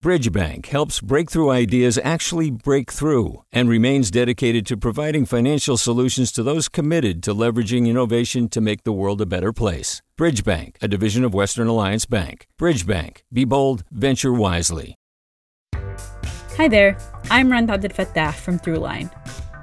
Bridgebank helps breakthrough ideas actually break through and remains dedicated to providing financial solutions to those committed to leveraging innovation to make the world a better place. Bridgebank, a division of Western Alliance Bank. Bridgebank, be bold, venture wisely. Hi there, I'm Rund Abdelfatah from Throughline.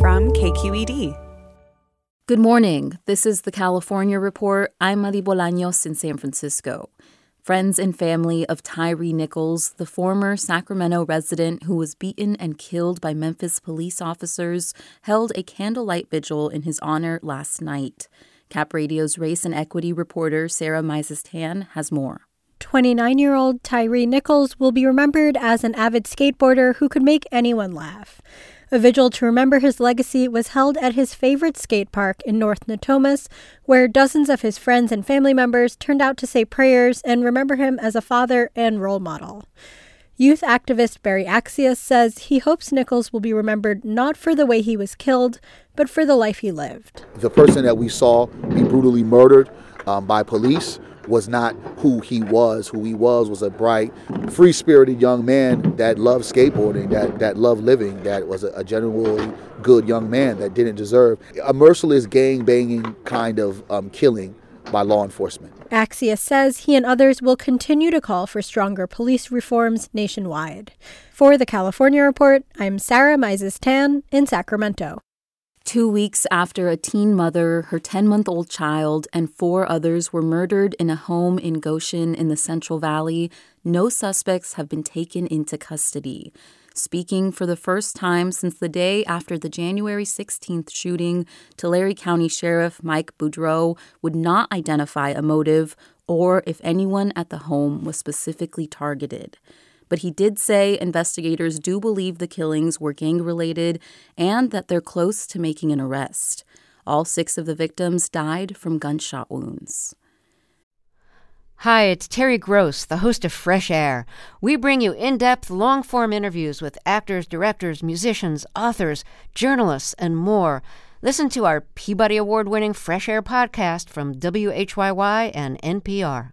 From KQED. Good morning. This is the California Report. I'm Madi Bolaños in San Francisco. Friends and family of Tyre Nichols, the former Sacramento resident who was beaten and killed by Memphis police officers, held a candlelight vigil in his honor last night. Cap Radio's race and equity reporter Sarah Mizes-Tan has more. 29 year old Tyre Nichols will be remembered as an avid skateboarder who could make anyone laugh. A vigil to remember his legacy was held at his favorite skate park in North Natomas, where dozens of his friends and family members turned out to say prayers and remember him as a father and role model. Youth activist Barry Axius says he hopes Nichols will be remembered not for the way he was killed, but for the life he lived. The person that we saw be brutally murdered um, by police was not who he was. Who he was was a bright, free spirited young man that loved skateboarding, that, that loved living, that was a, a genuinely good young man that didn't deserve a merciless gang banging kind of um, killing by law enforcement. Axius says he and others will continue to call for stronger police reforms nationwide. For the California Report, I'm Sarah Mizes-Tan in Sacramento. Two weeks after a teen mother, her 10 month old child, and four others were murdered in a home in Goshen in the Central Valley, no suspects have been taken into custody. Speaking for the first time since the day after the January 16th shooting, Tulare County Sheriff Mike Boudreaux would not identify a motive or if anyone at the home was specifically targeted but he did say investigators do believe the killings were gang related and that they're close to making an arrest. All six of the victims died from gunshot wounds. Hi, it's Terry Gross, the host of Fresh Air. We bring you in depth, long form interviews with actors, directors, musicians, authors, journalists, and more. Listen to our Peabody Award winning Fresh Air podcast from WHYY and NPR.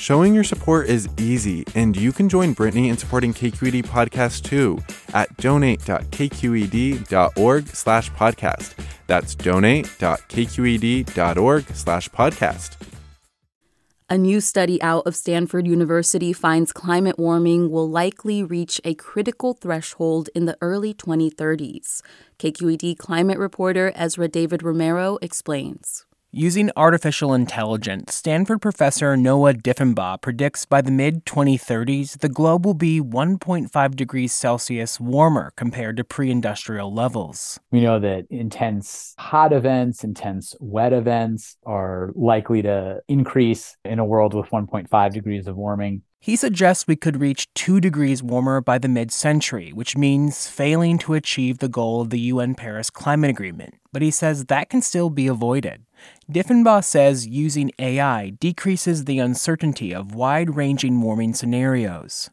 Showing your support is easy, and you can join Brittany in supporting KQED Podcast too at donate.kqed.org slash podcast. That's donate.kqed.org slash podcast. A new study out of Stanford University finds climate warming will likely reach a critical threshold in the early 2030s. KQED climate reporter Ezra David Romero explains. Using artificial intelligence, Stanford professor Noah Diffenbaugh predicts by the mid 2030s the globe will be 1.5 degrees Celsius warmer compared to pre industrial levels. We know that intense hot events, intense wet events are likely to increase in a world with 1.5 degrees of warming. He suggests we could reach 2 degrees warmer by the mid century, which means failing to achieve the goal of the UN Paris Climate Agreement. But he says that can still be avoided. Diffenbaugh says using AI decreases the uncertainty of wide ranging warming scenarios.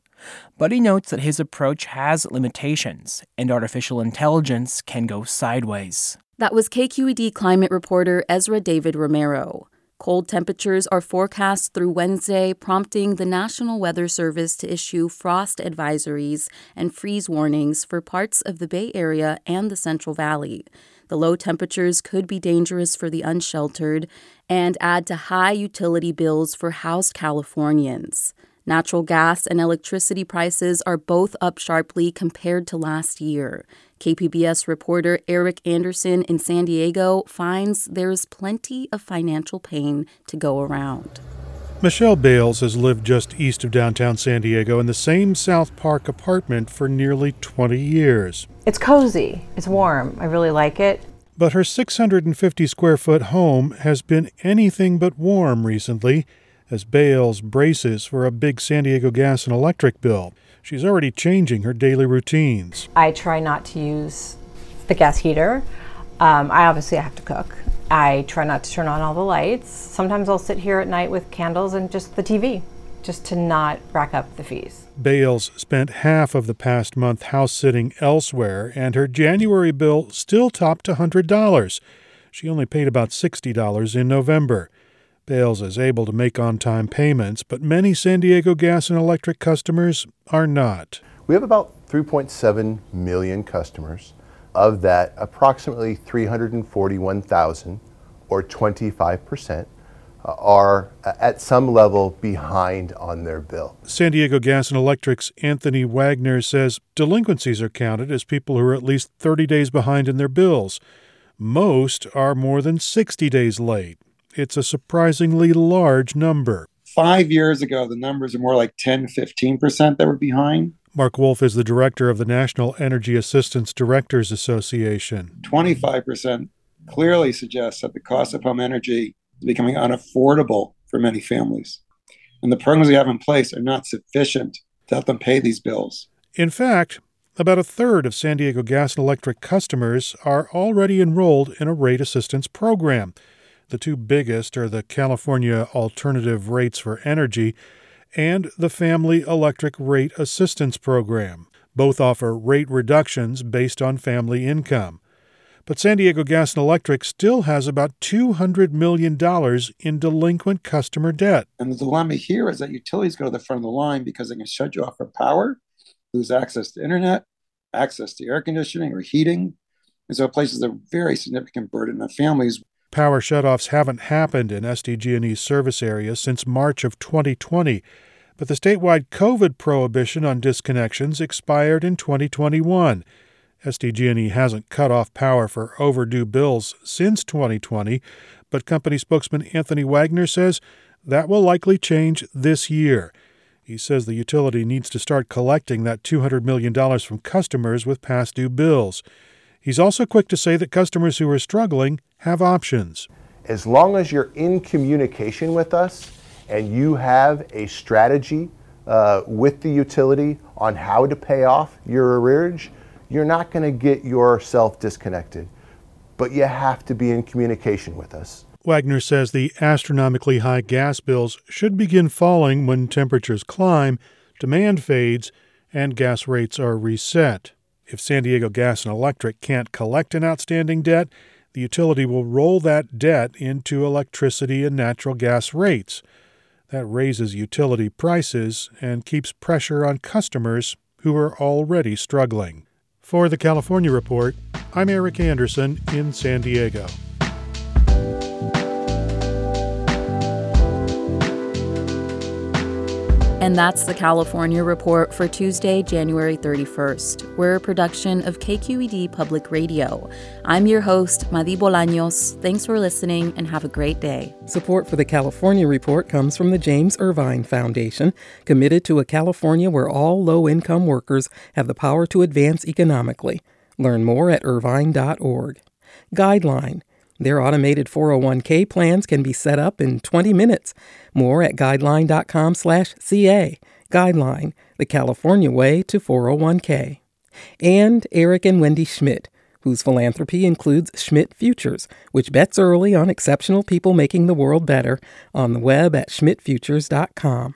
But he notes that his approach has limitations, and artificial intelligence can go sideways. That was KQED climate reporter Ezra David Romero. Cold temperatures are forecast through Wednesday, prompting the National Weather Service to issue frost advisories and freeze warnings for parts of the Bay Area and the Central Valley. The low temperatures could be dangerous for the unsheltered and add to high utility bills for housed Californians. Natural gas and electricity prices are both up sharply compared to last year. KPBS reporter Erik Anderson in San Diego finds there's plenty of financial pain to go around. Michelle Bales has lived just east of downtown San Diego in the same South Park apartment for nearly 20 years. It's cozy, it's warm. I really like it. But her 650 square foot home has been anything but warm recently as Bales braces for a big San Diego gas and electric bill. She's already changing her daily routines. I try not to use the gas heater. Um, I obviously have to cook. I try not to turn on all the lights. Sometimes I'll sit here at night with candles and just the TV, just to not rack up the fees. Bales spent half of the past month house sitting elsewhere, and her January bill still topped $100. She only paid about $60 in November. Bales is able to make on time payments, but many San Diego gas and electric customers are not. We have about 3.7 million customers. Of that, approximately 341,000, or 25%, uh, are uh, at some level behind on their bill. San Diego Gas and Electric's Anthony Wagner says delinquencies are counted as people who are at least 30 days behind in their bills. Most are more than 60 days late. It's a surprisingly large number. Five years ago, the numbers are more like 10, 15% that were behind. Mark Wolfe is the director of the National Energy Assistance Directors Association. 25% clearly suggests that the cost of home energy is becoming unaffordable for many families. And the programs we have in place are not sufficient to help them pay these bills. In fact, about a third of San Diego gas and electric customers are already enrolled in a rate assistance program. The two biggest are the California Alternative Rates for Energy and the Family Electric Rate Assistance Program. Both offer rate reductions based on family income. But San Diego Gas and Electric still has about $200 million in delinquent customer debt. And the dilemma here is that utilities go to the front of the line because they can shut you off for power, lose access to internet, access to air conditioning or heating. And so it places a very significant burden on families. Power shutoffs haven't happened in SDG&E's service area since March of 2020, but the statewide COVID prohibition on disconnections expired in 2021. SDG&E hasn't cut off power for overdue bills since 2020, but company spokesman Anthony Wagner says that will likely change this year. He says the utility needs to start collecting that $200 million from customers with past due bills. He's also quick to say that customers who are struggling have options. As long as you're in communication with us and you have a strategy uh, with the utility on how to pay off your arrearage, you're not going to get yourself disconnected. But you have to be in communication with us. Wagner says the astronomically high gas bills should begin falling when temperatures climb, demand fades, and gas rates are reset. If San Diego Gas and Electric can't collect an outstanding debt, the utility will roll that debt into electricity and natural gas rates. That raises utility prices and keeps pressure on customers who are already struggling. For the California Report, I'm Erik Anderson in San Diego. And that's the California Report for Tuesday, January 31st. We're a production of KQED Public Radio. I'm your host, Madi Bolaños. Thanks for listening and have a great day. Support for the California Report comes from the James Irvine Foundation, committed to a California where all low income workers have the power to advance economically. Learn more at irvine.org. Guideline their automated 401k plans can be set up in 20 minutes. More at guideline.com/ca. Guideline, the California way to 401k. And Eric and Wendy Schmidt, whose philanthropy includes Schmidt Futures, which bets early on exceptional people making the world better, on the web at schmidtfutures.com.